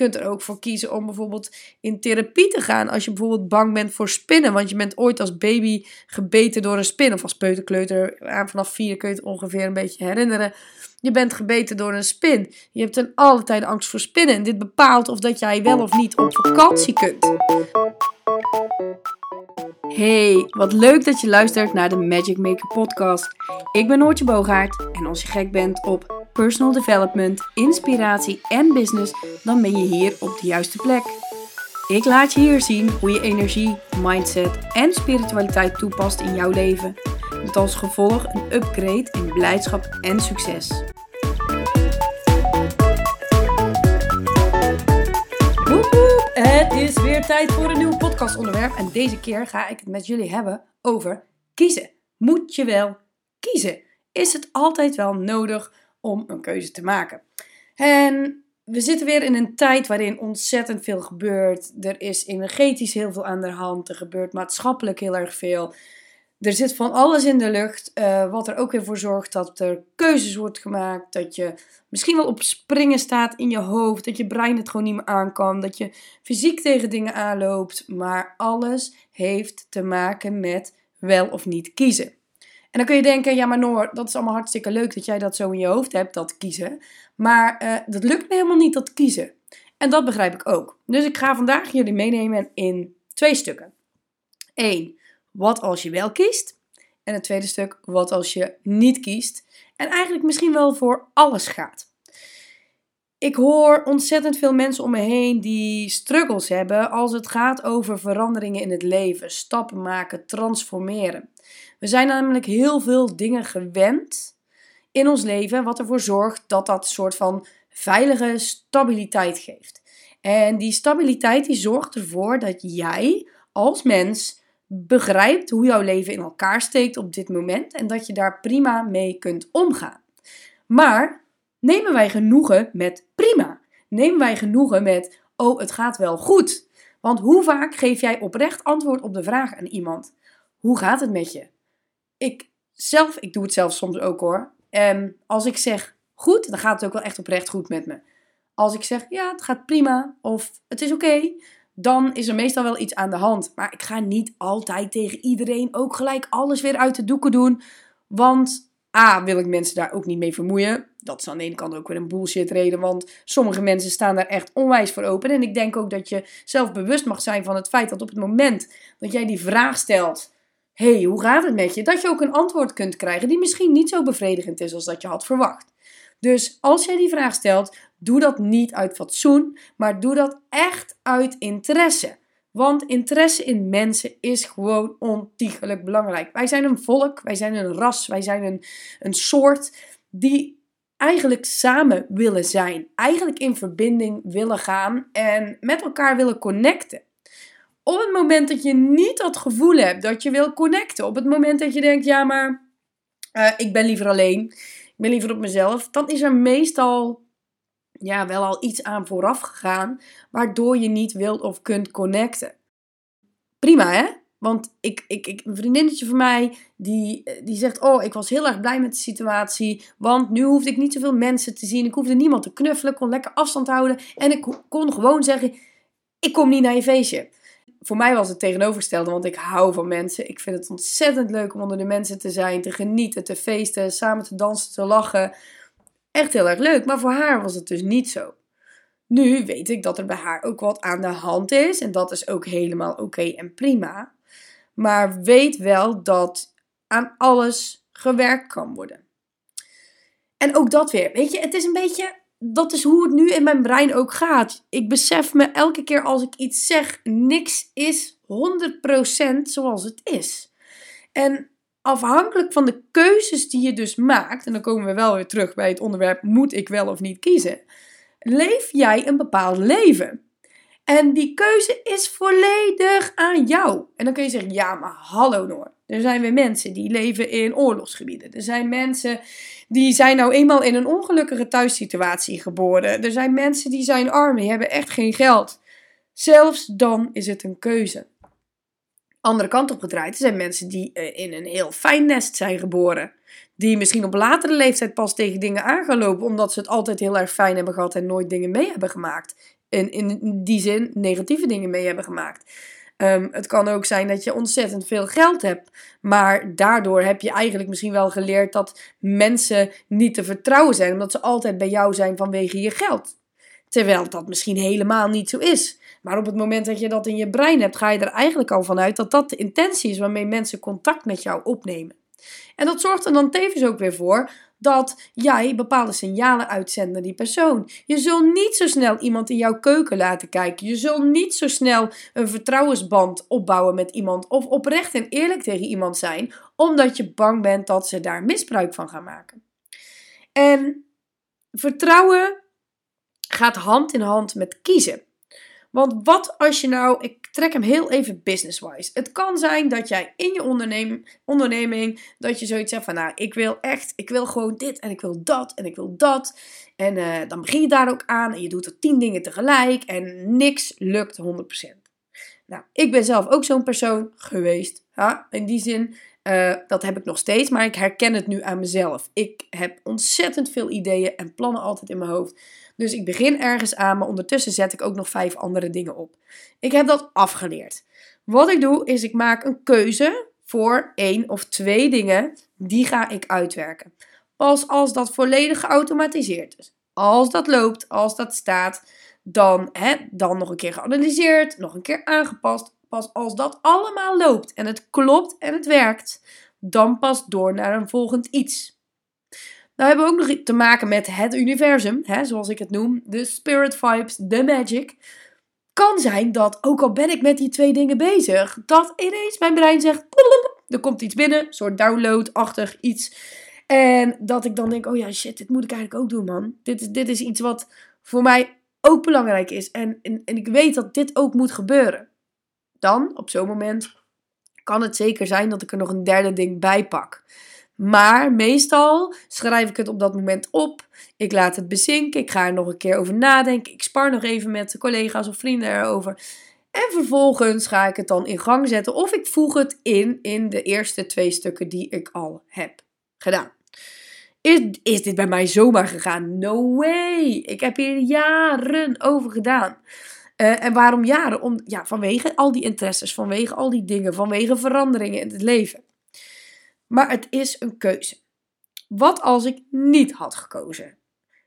kunt er ook voor kiezen om bijvoorbeeld in therapie te gaan. Als je bijvoorbeeld bang bent voor spinnen. Want je bent ooit als baby gebeten door een spin. Of als peuterkleuter. Vanaf vier kun je het ongeveer een beetje herinneren. Je bent gebeten door een spin. Je hebt ten alle tijde angst voor spinnen. En dit bepaalt of dat jij wel of niet op vakantie kunt. Hey, wat leuk dat je luistert naar de Magic Maker podcast. Ik ben Noortje Boogaard en als je gek bent op personal development, inspiratie en business, dan ben je hier op de juiste plek. Ik laat je hier zien hoe je energie, mindset en spiritualiteit toepast in jouw leven. Met als gevolg een upgrade in blijdschap en succes. Het is weer tijd voor een nieuw podcastonderwerp en deze keer ga ik het met jullie hebben over kiezen. Moet je wel kiezen? Is het altijd wel nodig om een keuze te maken? En we zitten weer in een tijd waarin ontzettend veel gebeurt. Er is energetisch heel veel aan de hand. Er gebeurt maatschappelijk heel erg veel. Er zit van alles in de lucht, uh, wat er ook weer voor zorgt dat er keuzes wordt gemaakt. Dat je misschien wel op springen staat in je hoofd. Dat je brein het gewoon niet meer aan kan. Dat je fysiek tegen dingen aanloopt. Maar alles heeft te maken met wel of niet kiezen. En dan kun je denken, ja maar Noor, dat is allemaal hartstikke leuk dat jij dat zo in je hoofd hebt, dat kiezen. Maar uh, dat lukt me helemaal niet, dat kiezen. En dat begrijp ik ook. Dus ik ga vandaag jullie meenemen in twee stukken. Eén, wat als je wel kiest? En het tweede stuk, wat als je niet kiest? En eigenlijk misschien wel voor alles gaat. Ik hoor ontzettend veel mensen om me heen die struggles hebben als het gaat over veranderingen in het leven, stappen maken, transformeren. We zijn namelijk heel veel dingen gewend in ons leven, wat ervoor zorgt dat dat soort van veilige stabiliteit geeft. En die stabiliteit die zorgt ervoor dat jij als mens begrijpt hoe jouw leven in elkaar steekt op dit moment en dat je daar prima mee kunt omgaan. Maar nemen wij genoegen met? Nemen wij genoegen met oh, het gaat wel goed? Want hoe vaak geef jij oprecht antwoord op de vraag aan iemand: hoe gaat het met je? Ik zelf, ik doe het zelf soms ook hoor. En als ik zeg goed, dan gaat het ook wel echt oprecht goed met me. Als ik zeg ja, het gaat prima of het is oké, dan is er meestal wel iets aan de hand. Maar ik ga niet altijd tegen iedereen ook gelijk alles weer uit de doeken doen. Want A, wil ik mensen daar ook niet mee vermoeien. Dat is aan de ene kant ook weer een bullshit reden. Want sommige mensen staan daar echt onwijs voor open. En ik denk ook dat je zelf bewust mag zijn van het feit dat op het moment dat jij die vraag stelt. hey, hoe gaat het met je? Dat je ook een antwoord kunt krijgen die misschien niet zo bevredigend is als dat je had verwacht. Dus als jij die vraag stelt, doe dat niet uit fatsoen, maar doe dat echt uit interesse. Want interesse in mensen is gewoon ontiegelijk belangrijk. Wij zijn een volk, wij zijn een ras, wij zijn een, een soort die eigenlijk samen willen zijn. Eigenlijk in verbinding willen gaan en met elkaar willen connecten. Op het moment dat je niet dat gevoel hebt dat je wil connecten, op het moment dat je denkt, ja maar uh, ik ben liever alleen, ben liever op mezelf, dan is er meestal ja, wel al iets aan vooraf gegaan, waardoor je niet wilt of kunt connecten. Prima hè? Want ik, ik, ik, een vriendinnetje van mij, die, die zegt, oh, ik was heel erg blij met de situatie, want nu hoefde ik niet zoveel mensen te zien, ik hoefde niemand te knuffelen, kon lekker afstand houden en ik kon gewoon zeggen, ik kom niet naar je feestje voor mij was het tegenovergestelde, want ik hou van mensen. Ik vind het ontzettend leuk om onder de mensen te zijn, te genieten, te feesten, samen te dansen, te lachen. Echt heel erg leuk, maar voor haar was het dus niet zo. Nu weet ik dat er bij haar ook wat aan de hand is en dat is ook helemaal oké en prima. Maar weet wel dat aan alles gewerkt kan worden. En ook dat weer, weet je, het is een beetje dat is hoe het nu in mijn brein ook gaat. Ik besef me elke keer als ik iets zeg, niks is 100% zoals het is. En afhankelijk van de keuzes die je dus maakt, en dan komen we wel weer terug bij het onderwerp: moet ik wel of niet kiezen? Leef jij een bepaald leven? En die keuze is volledig aan jou. En dan kun je zeggen: ja, maar hallo Noor. Er zijn weer mensen die leven in oorlogsgebieden. Er zijn mensen die zijn nou eenmaal in een ongelukkige thuissituatie geboren. Er zijn mensen die zijn arm, die hebben echt geen geld. Zelfs dan is het een keuze. Andere kant op gedraaid, er zijn mensen die eh, in een heel fijn nest zijn geboren. Die misschien op latere leeftijd pas tegen dingen aan gaan lopen, omdat ze het altijd heel erg fijn hebben gehad en nooit dingen mee hebben gemaakt. En in die zin negatieve dingen mee hebben gemaakt. Ehm, het kan ook zijn dat je ontzettend veel geld hebt. Maar daardoor heb je eigenlijk misschien wel geleerd dat mensen niet te vertrouwen zijn. Omdat ze altijd bij jou zijn vanwege je geld. Terwijl dat misschien helemaal niet zo is. Maar op het moment dat je dat in je brein hebt, ga je er eigenlijk al vanuit dat dat de intentie is waarmee mensen contact met jou opnemen. En dat zorgt er dan tevens ook weer voor dat jij bepaalde signalen uitzendt naar die persoon. Je zult niet zo snel iemand in jouw keuken laten kijken. Je zult niet zo snel een vertrouwensband opbouwen met iemand of oprecht en eerlijk tegen iemand zijn, omdat je bang bent dat ze daar misbruik van gaan maken. En vertrouwen gaat hand in hand met kiezen. Want wat als je nou, ik trek hem heel even business-wise. Het kan zijn dat jij in je onderneming, dat je zoiets zegt van, nou, ik wil echt, ik wil gewoon dit en ik wil dat en ik wil dat. En uh, dan begin je daar ook aan en je doet er tien dingen tegelijk en niks lukt 100%. Nou, ik ben zelf ook zo'n persoon geweest. Ja, in die zin, uh, dat heb ik nog steeds, maar ik herken het nu aan mezelf. Ik heb ontzettend veel ideeën en plannen altijd in mijn hoofd. Dus ik begin ergens aan, maar ondertussen zet ik ook nog vijf andere dingen op. Ik heb dat afgeleerd. Wat ik doe, is ik maak een keuze voor één of twee dingen. Die ga ik uitwerken. Pas als dat volledig geautomatiseerd is. Als dat loopt, als dat staat, dan, hè, dan nog een keer geanalyseerd, nog een keer aangepast. Pas als dat allemaal loopt en het klopt en het werkt, dan pas door naar een volgend iets. Nou hebben we ook nog te maken met het universum, hè, zoals ik het noem, de spirit vibes, de magic. Kan zijn dat, ook al ben ik met die twee dingen bezig, dat ineens mijn brein zegt, er komt iets binnen, een soort download-achtig iets. En dat ik dan denk, oh ja, shit, dit moet ik eigenlijk ook doen, man. Dit is, dit is iets wat voor mij ook belangrijk is. En, en, en ik weet dat dit ook moet gebeuren. Dan, op zo'n moment, kan het zeker zijn dat ik er nog een derde ding bij pak. Maar meestal schrijf ik het op dat moment op. Ik laat het bezinken. Ik ga er nog een keer over nadenken. Ik spar nog even met collega's of vrienden erover. En vervolgens ga ik het dan in gang zetten. Of ik voeg het in in de eerste twee stukken die ik al heb gedaan. Is, is dit bij mij zomaar gegaan? No way! Ik heb hier jaren over gedaan. Uh, en waarom jaren? Om, ja, vanwege al die interesses, vanwege al die dingen, vanwege veranderingen in het leven. Maar het is een keuze. Wat als ik niet had gekozen?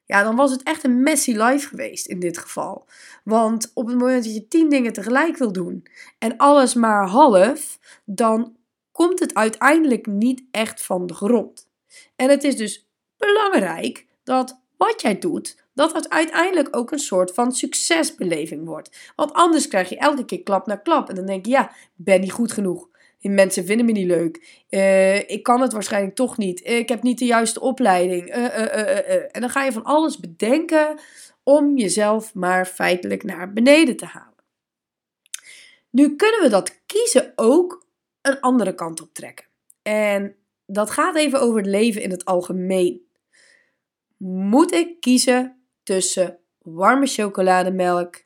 Ja, dan was het echt een messy life geweest in dit geval. Want op het moment dat je tien dingen tegelijk wil doen en alles maar half, dan komt het uiteindelijk niet echt van de grond. En het is dus belangrijk dat wat jij doet, dat het uiteindelijk ook een soort van succesbeleving wordt. Want anders krijg je elke keer klap na klap. En dan denk je, ja, ben niet goed genoeg. Mensen vinden me niet leuk. Uh, ik kan het waarschijnlijk toch niet. Ik heb niet de juiste opleiding. Uh, en dan ga je van alles bedenken om jezelf maar feitelijk naar beneden te halen. Nu kunnen we dat kiezen ook een andere kant op trekken. En dat gaat even over het leven in het algemeen. Moet ik kiezen tussen warme chocolademelk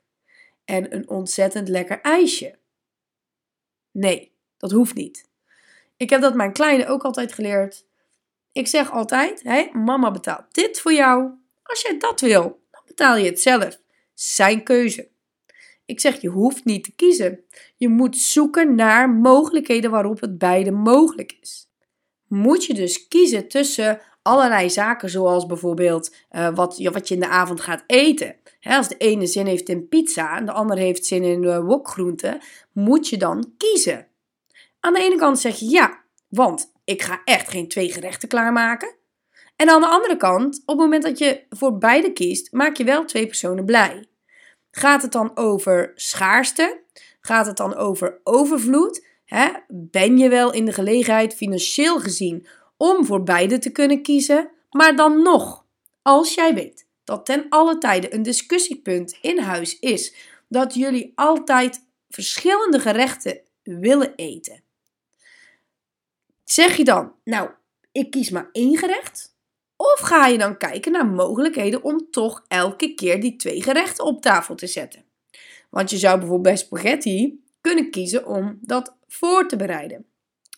en een ontzettend lekker ijsje? Nee. Dat hoeft niet. Ik heb dat mijn kleine ook altijd geleerd. Ik zeg altijd: mama betaalt dit voor jou. Als jij dat wil, dan betaal je het zelf. Zijn keuze. Ik zeg: je hoeft niet te kiezen. Je moet zoeken naar mogelijkheden waarop het beide mogelijk is. Moet je dus kiezen tussen allerlei zaken, zoals bijvoorbeeld uh, wat, wat je in de avond gaat eten. als de ene zin heeft in pizza en de ander heeft zin in uh, wokgroenten, moet je dan kiezen. Aan de ene kant zeg je ja, want ik ga echt geen twee gerechten klaarmaken. En aan de andere kant, op het moment dat je voor beide kiest, maak je wel twee personen blij. Gaat het dan over schaarste? Gaat het dan over overvloed? Ben je wel in de gelegenheid, financieel gezien, om voor beide te kunnen kiezen? Maar dan nog, als jij weet dat ten alle tijde een discussiepunt in huis is dat jullie altijd verschillende gerechten willen eten, Zeg je dan, nou, ik kies maar één gerecht? Of ga je dan kijken naar mogelijkheden om toch elke keer die twee gerechten op tafel te zetten? Want je zou bijvoorbeeld bij spaghetti kunnen kiezen om dat voor te bereiden.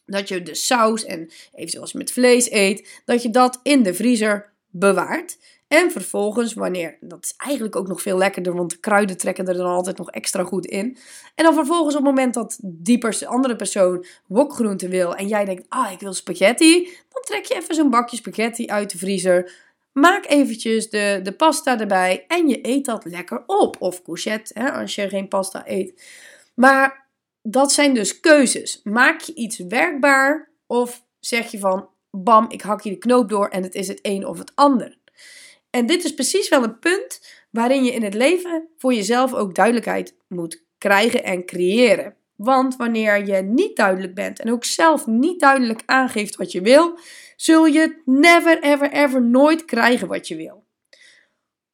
dat je de saus en eventueel als je met vlees eet, dat je dat in de vriezer bewaart. En vervolgens, wanneer, dat is eigenlijk ook nog veel lekkerder, want de kruiden trekken er dan altijd nog extra goed in. En dan vervolgens op het moment dat die andere persoon wokgroente wil en jij denkt, ah, ik wil spaghetti, dan trek je even zo'n bakje spaghetti uit de vriezer. Maak eventjes de, de pasta erbij en je eet dat lekker op. Of courgette, als je geen pasta eet. Maar dat zijn dus keuzes. Maak je iets werkbaar of zeg je van, bam, ik hak je de knoop door en het is het een of het ander. En dit is precies wel een punt waarin je in het leven voor jezelf ook duidelijkheid moet krijgen en creëren. Want wanneer je niet duidelijk bent en ook zelf niet duidelijk aangeeft wat je wil, zul je never, ever, ever nooit krijgen wat je wil.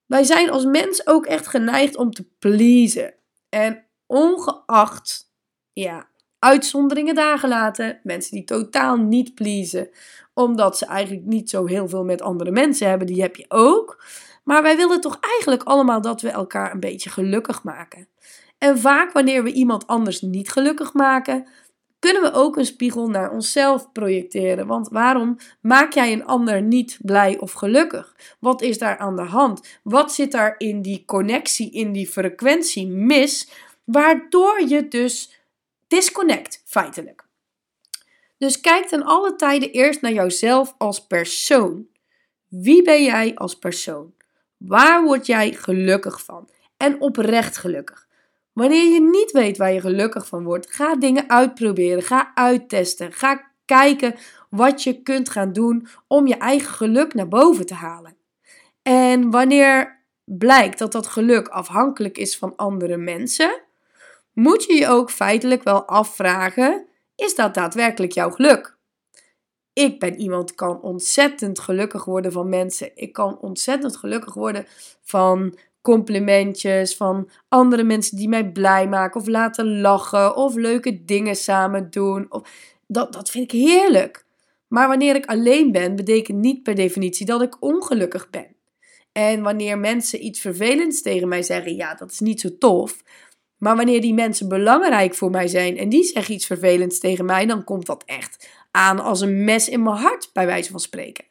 Wij zijn als mens ook echt geneigd om te pleasen. En ongeacht, ja, uitzonderingen dagen laten, mensen die totaal niet pleasen, omdat ze eigenlijk niet zo heel veel met andere mensen hebben, die heb je ook. Maar wij willen toch eigenlijk allemaal dat we elkaar een beetje gelukkig maken. En vaak wanneer we iemand anders niet gelukkig maken, kunnen we ook een spiegel naar onszelf projecteren. Want waarom maak jij een ander niet blij of gelukkig? Wat is daar aan de hand? Wat zit daar in die connectie, in die frequentie mis, waardoor je dus disconnect feitelijk? Dus kijk ten alle tijden eerst naar jouzelf als persoon. Wie ben jij als persoon? Waar word jij gelukkig van? En oprecht gelukkig. Wanneer je niet weet waar je gelukkig van wordt, ga dingen uitproberen. Ga uittesten. Ga kijken wat je kunt gaan doen om je eigen geluk naar boven te halen. En wanneer blijkt dat dat geluk afhankelijk is van andere mensen, moet je je ook feitelijk wel afvragen: is dat daadwerkelijk jouw geluk? Ik ben iemand kan ontzettend gelukkig worden van mensen. Ik kan ontzettend gelukkig worden van complimentjes, van andere mensen die mij blij maken of laten lachen of leuke dingen samen doen. Of, dat, dat vind ik heerlijk. Maar wanneer ik alleen ben, betekent niet per definitie dat ik ongelukkig ben. En wanneer mensen iets vervelends tegen mij zeggen, ja, dat is niet zo tof. Maar wanneer die mensen belangrijk voor mij zijn en die zeggen iets vervelends tegen mij, dan komt dat echt aan als een mes in mijn hart, bij wijze van spreken.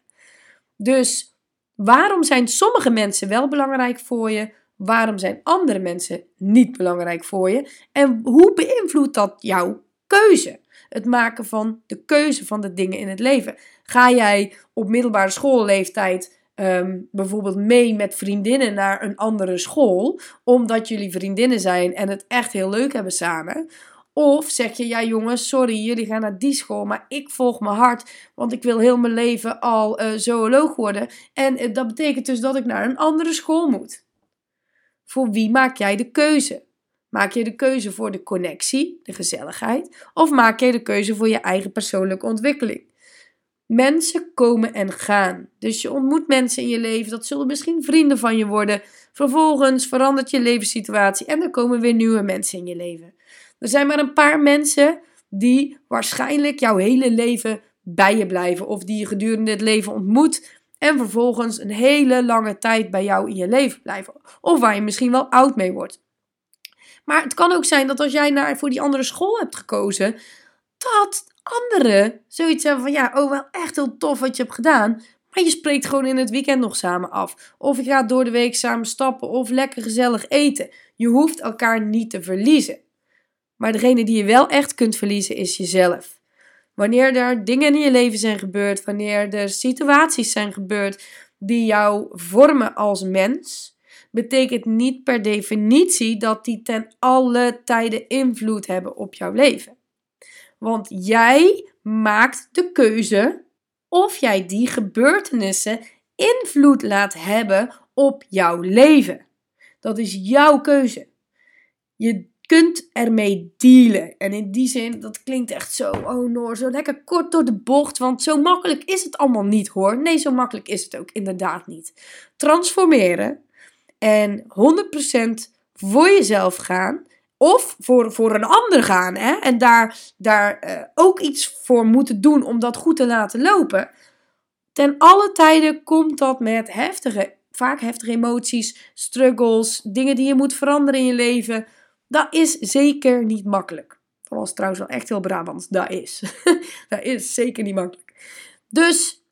Dus waarom zijn sommige mensen wel belangrijk voor je? Waarom zijn andere mensen niet belangrijk voor je? En hoe beïnvloedt dat jouw keuze? Het maken van de keuze van de dingen in het leven. Ga jij op middelbare schoolleeftijd Ehm, bijvoorbeeld mee met vriendinnen naar een andere school, omdat jullie vriendinnen zijn en het echt heel leuk hebben samen. Of zeg je, ja jongens, sorry, jullie gaan naar die school, maar ik volg mijn hart, want ik wil heel mijn leven al uh, zooloog worden. En uh, dat betekent dus dat ik naar een andere school moet. Voor wie maak jij de keuze? Maak je de keuze voor de connectie, de gezelligheid, of maak je de keuze voor je eigen persoonlijke ontwikkeling? Mensen komen en gaan. Dus je ontmoet mensen in je leven. Dat zullen misschien vrienden van je worden. Vervolgens verandert je levenssituatie en er komen weer nieuwe mensen in je leven. Er zijn maar een paar mensen die waarschijnlijk jouw hele leven bij je blijven. Of die je gedurende het leven ontmoet. En vervolgens een hele lange tijd bij jou in je leven blijven. Of waar je misschien wel oud mee wordt. Maar het kan ook zijn dat als jij naar, voor die andere school hebt gekozen, dat anderen zoiets hebben van ja, oh wel echt heel tof wat je hebt gedaan. Maar je spreekt gewoon in het weekend nog samen af. Of je gaat door de week samen stappen of lekker gezellig eten. Je hoeft elkaar niet te verliezen. Maar degene die je wel echt kunt verliezen is jezelf. Wanneer er dingen in je leven zijn gebeurd, wanneer er situaties zijn gebeurd die jou vormen als mens, betekent niet per definitie dat die ten alle tijden invloed hebben op jouw leven. Want jij maakt de keuze of jij die gebeurtenissen invloed laat hebben op jouw leven. Dat is jouw keuze. Je kunt ermee dealen. En in die zin, dat klinkt echt zo, oh Noor, zo lekker kort door de bocht. Want zo makkelijk is het allemaal niet hoor. Nee, zo makkelijk is het ook inderdaad niet. Transformeren en 100% voor jezelf gaan of voor, voor een ander gaan hè, en daar, daar uh, ook iets voor moeten doen om dat goed te laten lopen. Ten alle tijden komt dat met heftige, vaak heftige emoties, struggles, dingen die je moet veranderen in je leven. Dat is zeker niet makkelijk. Was trouwens wel echt heel Brabants. Dat is. dat is zeker niet makkelijk. Dus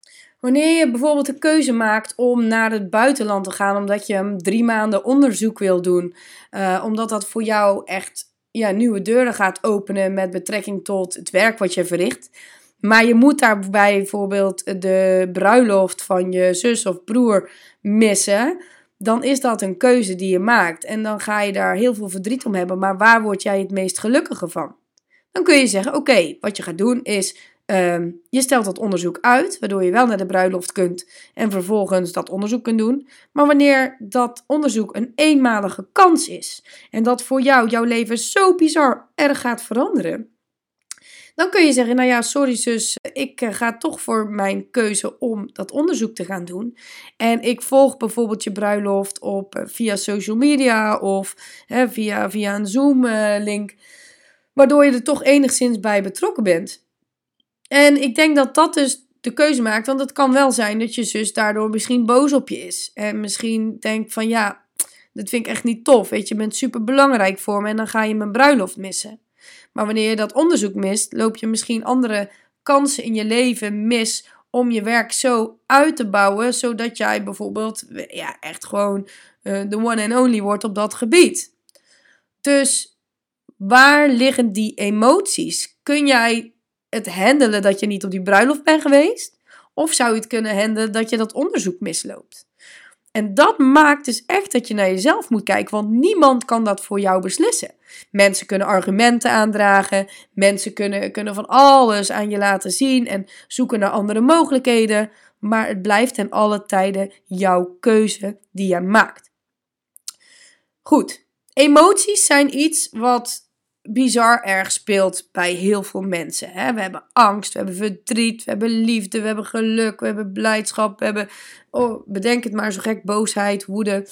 wanneer je bijvoorbeeld een keuze maakt om naar het buitenland te gaan, omdat je drie maanden onderzoek wil doen, uh, omdat dat voor jou echt ja, nieuwe deuren gaat openen met betrekking tot het werk wat je verricht. Maar je moet daarbij bijvoorbeeld de bruiloft van je zus of broer missen. Dan is dat een keuze die je maakt. En dan ga je daar heel veel verdriet om hebben. Maar waar word jij het meest gelukkige van? Dan kun je zeggen: Oké, wat je gaat doen is. Ehm, je stelt dat onderzoek uit, waardoor je wel naar de bruiloft kunt en vervolgens dat onderzoek kunt doen. Maar wanneer dat onderzoek een eenmalige kans is en dat voor jou jouw leven zo bizar erg gaat veranderen, dan kun je zeggen, nou ja, sorry zus, ik eh, ga toch voor mijn keuze om dat onderzoek te gaan doen. En ik volg bijvoorbeeld je bruiloft op, eh, via social media of via, via een Zoom-link, eh, waardoor je er toch enigszins bij betrokken bent. En ik denk dat dat dus de keuze maakt, want het kan wel zijn dat je zus daardoor misschien boos op je is. En misschien denkt van ja, dat vind ik echt niet tof, weet je, je bent super belangrijk voor me en dan ga je mijn bruiloft missen. Maar wanneer je dat onderzoek mist, loop je misschien andere kansen in je leven mis om je werk zo uit te bouwen, zodat jij bijvoorbeeld ja, echt gewoon uh, de one and only wordt op dat gebied. Dus waar liggen die emoties? Kun jij het handelen dat je niet op die bruiloft bent geweest? Of zou je het kunnen handelen dat je dat onderzoek misloopt? En dat maakt dus echt dat je naar jezelf moet kijken, want niemand kan dat voor jou beslissen. Mensen kunnen argumenten aandragen, mensen kunnen, kunnen van alles aan je laten zien en zoeken naar andere mogelijkheden, maar het blijft ten alle tijden jouw keuze die je maakt. Goed, emoties zijn iets wat bizar erg speelt bij heel veel mensen. Hè? We hebben angst, we hebben verdriet, we hebben liefde, we hebben geluk, we hebben blijdschap, we hebben, oh, bedenk het maar zo gek, boosheid, woede.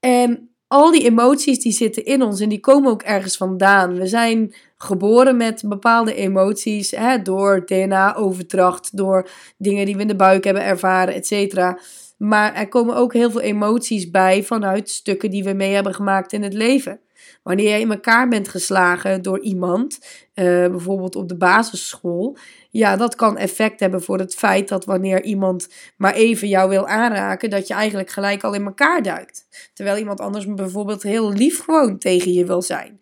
En al die emoties die zitten in ons en die komen ook ergens vandaan. We zijn geboren met bepaalde emoties hè, door DNA-overdracht, door dingen die we in de buik hebben ervaren, etc. Maar er komen ook heel veel emoties bij vanuit stukken die we mee hebben gemaakt in het leven. Wanneer je in elkaar bent geslagen door iemand, uh, bijvoorbeeld op de basisschool, ja, dat kan effect hebben voor het feit dat wanneer iemand maar even jou wil aanraken, dat je eigenlijk gelijk al in elkaar duikt. Terwijl iemand anders bijvoorbeeld heel lief gewoon tegen je wil zijn.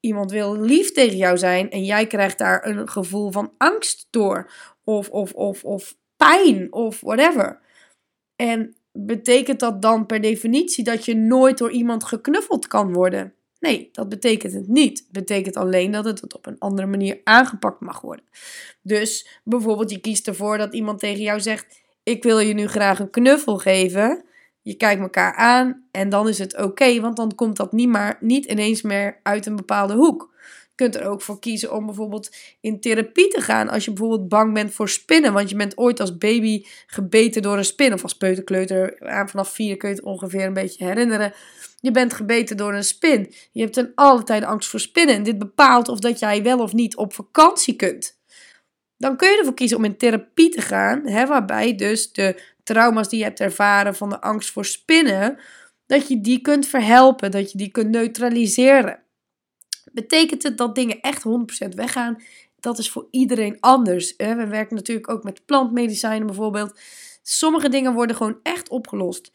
Iemand wil lief tegen jou zijn en jij krijgt daar een gevoel van angst door, of, of, of, of pijn, of whatever. En betekent dat dan per definitie dat je nooit door iemand geknuffeld kan worden? Nee, dat betekent het niet. Het betekent alleen dat het op een andere manier aangepakt mag worden. Dus bijvoorbeeld, je kiest ervoor dat iemand tegen jou zegt: Ik wil je nu graag een knuffel geven. Je kijkt elkaar aan en dan is het oké, want dan komt dat niet, maar, niet ineens meer uit een bepaalde hoek. Kunt er ook voor kiezen om bijvoorbeeld in therapie te gaan als je bijvoorbeeld bang bent voor spinnen. Want je bent ooit als baby gebeten door een spin. Of als peuterkleuter, vanaf vier kun je het ongeveer een beetje herinneren. Je bent gebeten door een spin. Je hebt ten alle tijde angst voor spinnen. En dit bepaalt of dat jij wel of niet op vakantie kunt. Dan kun je ervoor kiezen om in therapie te gaan. Hè, waarbij dus de trauma's die je hebt ervaren van de angst voor spinnen. Dat je die kunt verhelpen. Dat je die kunt neutraliseren. Betekent het dat dingen echt 100% weggaan? Dat is voor iedereen anders. We werken natuurlijk ook met plantmedicijnen bijvoorbeeld. Sommige dingen worden gewoon echt opgelost.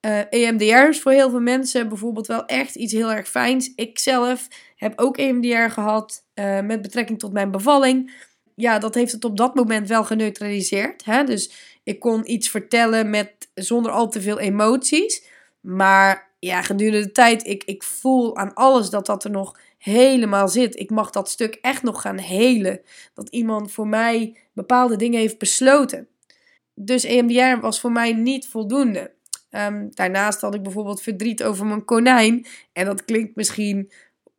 Uh, eh, EMDR is voor heel veel mensen bijvoorbeeld wel echt iets heel erg fijns. Ik zelf heb ook EMDR gehad uh, met betrekking tot mijn bevalling. Ja, dat heeft het op dat moment wel geneutraliseerd. Hè? Dus ik kon iets vertellen met, zonder al te veel emoties. Maar ja, gedurende de tijd, ik, ik voel aan alles dat dat er nog helemaal zit. Ik mag dat stuk echt nog gaan helen. Dat iemand voor mij bepaalde dingen heeft besloten. Dus EMDR was voor mij niet voldoende. Ehm, daarnaast had ik bijvoorbeeld verdriet over mijn konijn. En dat klinkt misschien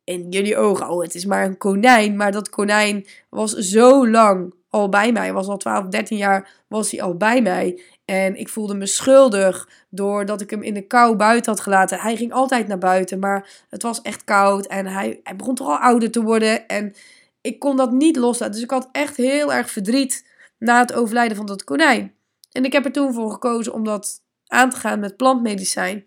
in jullie ogen, oh het is maar een konijn. Maar dat konijn was zo lang al bij mij. Was al 12, 13 jaar was hij al bij mij. En ik voelde me schuldig doordat ik hem in de kou buiten had gelaten. Hij ging altijd naar buiten, maar het was echt koud. En hij, hij begon toch al ouder te worden. En ik kon dat niet loslaten. Dus ik had echt heel erg verdriet na het overlijden van dat konijn. En ik heb er toen voor gekozen om dat aan te gaan met plantmedicijn.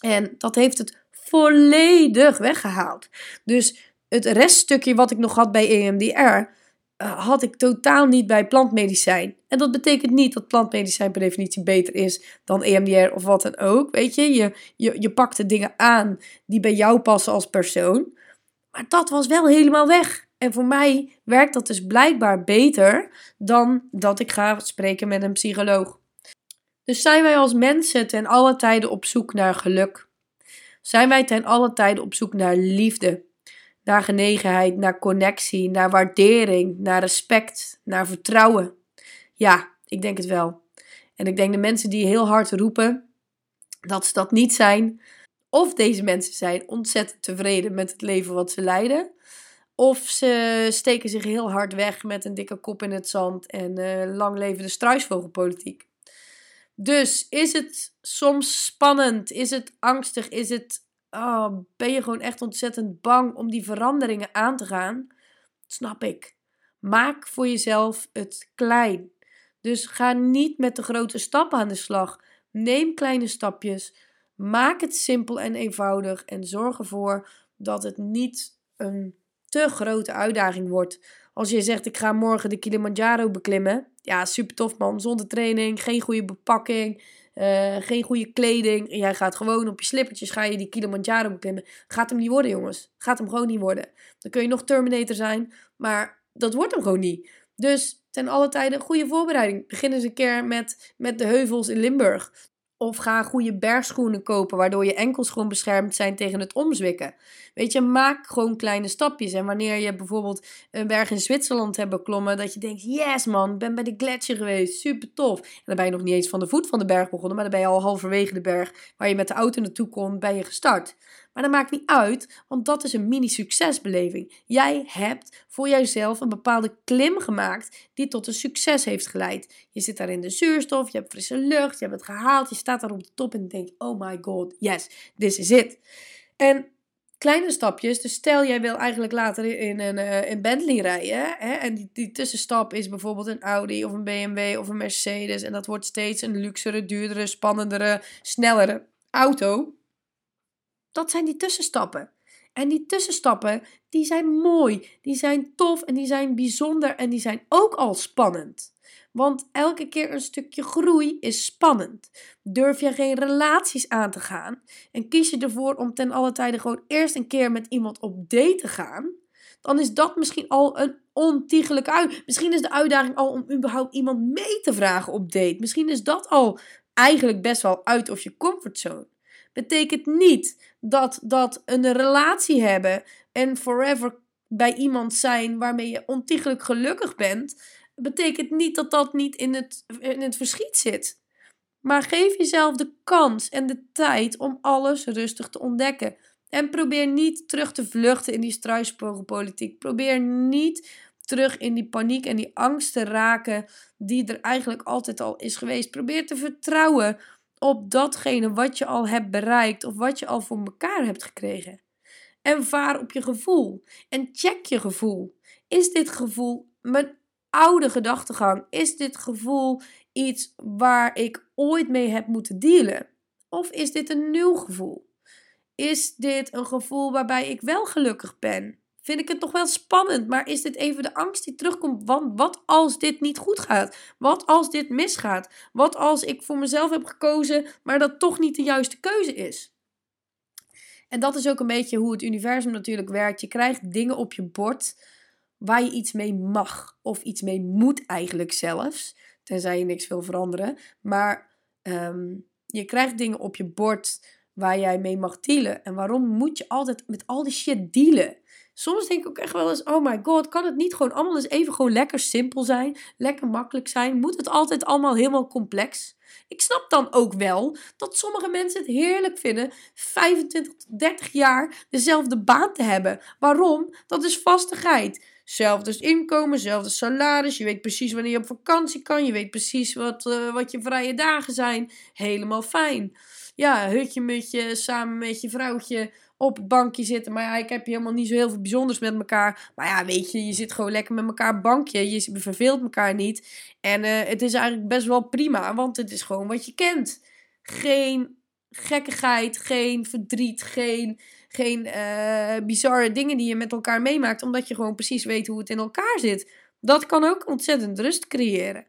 En dat heeft het volledig weggehaald. Dus het reststukje wat ik nog had bij EMDR, uh, had ik totaal niet bij plantmedicijn. En dat betekent niet dat plantmedicijn per definitie beter is dan EMDR of wat dan ook. Weet je, je, je, je pakt de dingen aan die bij jou passen als persoon. Maar dat was wel helemaal weg. En voor mij werkt dat dus blijkbaar beter dan dat ik ga spreken met een psycholoog. Dus zijn wij als mensen ten alle tijden op zoek naar geluk? Zijn wij ten alle tijden op zoek naar liefde? Naar genegenheid, naar connectie, naar waardering, naar respect, naar vertrouwen? Ja, ik denk het wel. En ik denk de mensen die heel hard roepen dat ze dat niet zijn, of deze mensen zijn ontzettend tevreden met het leven wat ze leiden, of ze steken zich heel hard weg met een dikke kop in het zand en uh, lang leven de struisvogelpolitiek. Dus is het soms spannend? Is het angstig? Is het, oh, ben je gewoon echt ontzettend bang om die veranderingen aan te gaan? snap ik. Maak voor jezelf het klein. Dus ga niet met de grote stappen aan de slag. Neem kleine stapjes. Maak het simpel en eenvoudig. En zorg ervoor dat het niet een te grote uitdaging wordt. Als je zegt, ik ga morgen de Kilimanjaro beklimmen. Ja, super tof man. Zonder training, geen goede bepakking, uh, geen goede kleding. Jij gaat gewoon op je slippertjes ga je die Kilimanjaro beklimmen. Gaat hem niet worden, jongens. Gaat hem gewoon niet worden. Dan kun je nog Terminator zijn, maar dat wordt hem gewoon niet. Dus ten alle tijden goede voorbereiding. Begin eens een keer met, met de heuvels in Limburg. Of ga goede bergschoenen kopen, waardoor je enkels gewoon beschermd zijn tegen het omzwikken. Weet je, maak gewoon kleine stapjes. En wanneer je bijvoorbeeld een berg in Zwitserland hebt beklommen, dat je denkt: yes man, ben bij de gletsjer geweest, super tof. En dan ben je nog niet eens van de voet van de berg begonnen, maar dan ben je al halverwege de berg waar je met de auto naartoe kon, ben je gestart. Maar dat maakt niet uit, want dat is een mini-succesbeleving. Jij hebt voor jezelf een bepaalde klim gemaakt die tot een succes heeft geleid. Je zit daar in de zuurstof, je hebt frisse lucht, je hebt het gehaald, je staat daar op de top en denkt: oh my god, yes, this is it. En kleine stapjes. Dus stel jij wil eigenlijk later in een, uh, in Bentley rijden. Hè, en die, die tussenstap is bijvoorbeeld een Audi of een BMW of een Mercedes. En dat wordt steeds een luxere, duurdere, spannendere, snellere auto. Dat zijn die tussenstappen. En die tussenstappen, die zijn mooi, die zijn tof en die zijn bijzonder en die zijn ook al spannend. Want elke keer een stukje groei is spannend. Durf je geen relaties aan te gaan en kies je ervoor om ten alle tijde gewoon eerst een keer met iemand op date te gaan, dan is dat misschien al een ontiegelijke uit. Misschien is de uitdaging al om überhaupt iemand mee te vragen op date. Misschien is dat al eigenlijk best wel uit of je comfortzone. Betekent niet dat dat een relatie hebben en forever bij iemand zijn waarmee je ontiegelijk gelukkig bent, betekent niet dat dat niet in het, in het verschiet zit. Maar geef jezelf de kans en de tijd om alles rustig te ontdekken. En probeer niet terug te vluchten in die struisvogelpolitiek. Probeer niet terug in die paniek en die angst te raken die er eigenlijk altijd al is geweest. Probeer te vertrouwen op datgene wat je al hebt bereikt of wat je al voor elkaar hebt gekregen. En vaar op je gevoel en check je gevoel. Is dit gevoel mijn oude gedachtegang? Is dit gevoel iets waar ik ooit mee heb moeten dealen? Of is dit een nieuw gevoel? Is dit een gevoel waarbij ik wel gelukkig ben? Vind ik het toch wel spannend, maar is dit even de angst die terugkomt? Want wat als dit niet goed gaat? Wat als dit misgaat? Wat als ik voor mezelf heb gekozen, maar dat toch niet de juiste keuze is? En dat is ook een beetje hoe het universum natuurlijk werkt. Je krijgt dingen op je bord waar je iets mee mag of iets mee moet eigenlijk zelfs, tenzij je niks wil veranderen. Maar ehm, je krijgt dingen op je bord waar jij mee mag dealen. En waarom moet je altijd met al die shit dealen? Soms denk ik ook echt wel eens, oh my god, kan het niet gewoon allemaal eens even gewoon lekker simpel zijn? Lekker makkelijk zijn? Moet het altijd allemaal helemaal complex? Ik snap dan ook wel dat sommige mensen het heerlijk vinden 25 tot 30 jaar dezelfde baan te hebben. Waarom? Dat is vastigheid. Zelfde inkomen, zelfde salaris. Je weet precies wanneer je op vakantie kan. Je weet precies wat, uh, wat je vrije dagen zijn. Helemaal fijn. Ja, hutje mutje, samen met je vrouwtje op het bankje zitten. Maar ja, ik heb helemaal niet zo heel veel bijzonders met elkaar. Maar ja, weet je, je zit gewoon lekker met elkaar bankje. Je verveelt elkaar niet. En uh, het is eigenlijk best wel prima, want het is gewoon wat je kent. Geen gekkigheid, geen verdriet, geen geen uh, bizarre dingen die je met elkaar meemaakt, omdat je gewoon precies weet hoe het in elkaar zit. Dat kan ook ontzettend rust creëren.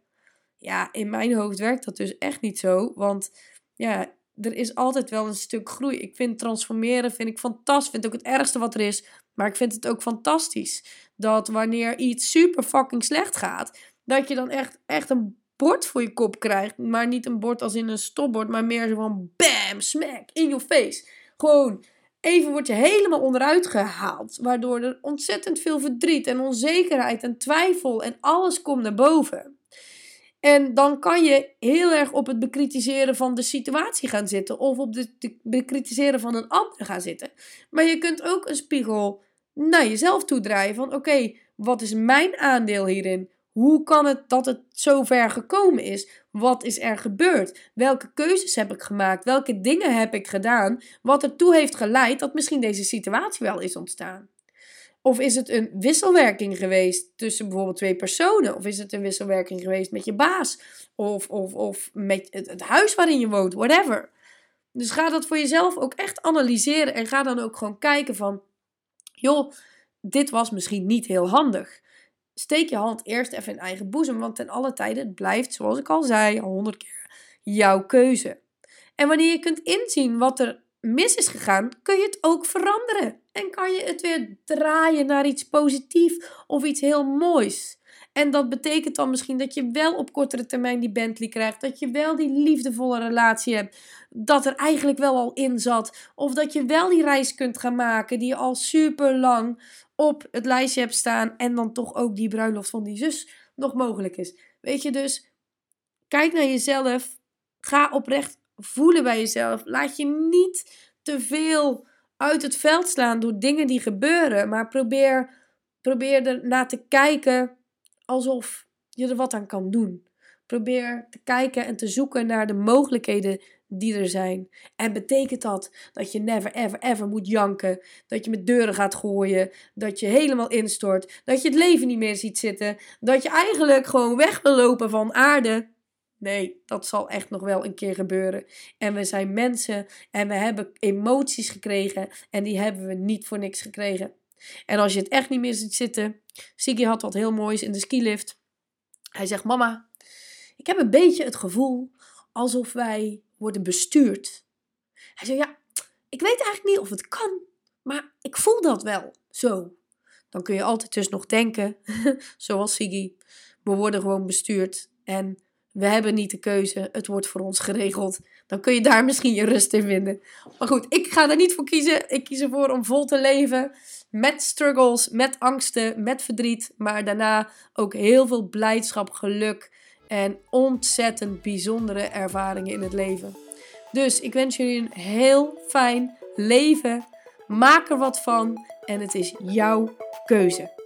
Ja, in mijn hoofd werkt dat dus echt niet zo, want ja, er is altijd wel een stuk groei. Ik vind transformeren vind ik fantastisch, vind ook het ergste wat er is, maar ik vind het ook fantastisch dat wanneer iets super fucking slecht gaat, dat je dan echt, echt een bord voor je kop krijgt. Maar niet een bord als in een stopbord, maar meer zo van bam, smack, in your face. Gewoon even word je helemaal onderuit gehaald. Waardoor er ontzettend veel verdriet en onzekerheid en twijfel en alles komt naar boven. En dan kan je heel erg op het bekritiseren van de situatie gaan zitten. Of op het bekritiseren van een ander gaan zitten. Maar je kunt ook een spiegel naar jezelf toedraaien. Van oké, wat is mijn aandeel hierin? Hoe kan het dat het zo ver gekomen is? Wat is er gebeurd? Welke keuzes heb ik gemaakt? Welke dingen heb ik gedaan? Wat ertoe heeft geleid dat misschien deze situatie wel is ontstaan? Of is het een wisselwerking geweest tussen bijvoorbeeld twee personen? Of is het een wisselwerking geweest met je baas? Of, of, of met het, huis waarin je woont? Whatever. Dus ga dat voor jezelf ook echt analyseren. En ga dan ook gewoon kijken van... Joh, dit was misschien niet heel handig steek je hand eerst even in eigen boezem, want ten alle tijden het blijft, zoals ik al zei, al honderd keer, jouw keuze. En wanneer je kunt inzien wat er mis is gegaan, kun je het ook veranderen. En kan je het weer draaien naar iets positiefs of iets heel moois. En dat betekent dan misschien dat je wel op kortere termijn die Bentley krijgt. Dat je wel die liefdevolle relatie hebt. Dat er eigenlijk wel al in zat. Of dat je wel die reis kunt gaan maken die je al super lang op het lijstje hebt staan. En dan toch ook die bruiloft van die zus nog mogelijk is. Weet je dus, kijk naar jezelf. Ga oprecht voelen bij jezelf. Laat je niet te veel uit het veld slaan door dingen die gebeuren. Maar probeer, probeer er naar te kijken alsof je er wat aan kan doen. Probeer te kijken en te zoeken naar de mogelijkheden die er zijn. En betekent dat dat je never ever ever moet janken, dat je met deuren gaat gooien, dat je helemaal instort, dat je het leven niet meer ziet zitten, dat je eigenlijk gewoon weg wil lopen van aarde? Nee, dat zal echt nog wel een keer gebeuren. En we zijn mensen en we hebben emoties gekregen en die hebben we niet voor niks gekregen. En als je het echt niet meer ziet zitten, Siggy had wat heel moois in de skilift. Hij zegt: Mama, ik heb een beetje het gevoel alsof wij worden bestuurd. Hij zei: Ja, ik weet eigenlijk niet of het kan, maar ik voel dat wel zo. Dan kun je altijd dus nog denken, zoals Siggy, we worden gewoon bestuurd en we hebben niet de keuze, het wordt voor ons geregeld. Dan kun je daar misschien je rust in vinden. Maar goed, ik ga er niet voor kiezen. Ik kies ervoor om vol te leven. Met struggles, met angsten, met verdriet. Maar daarna ook heel veel blijdschap, geluk en ontzettend bijzondere ervaringen in het leven. Dus ik wens jullie een heel fijn leven. Maak er wat van en het is jouw keuze.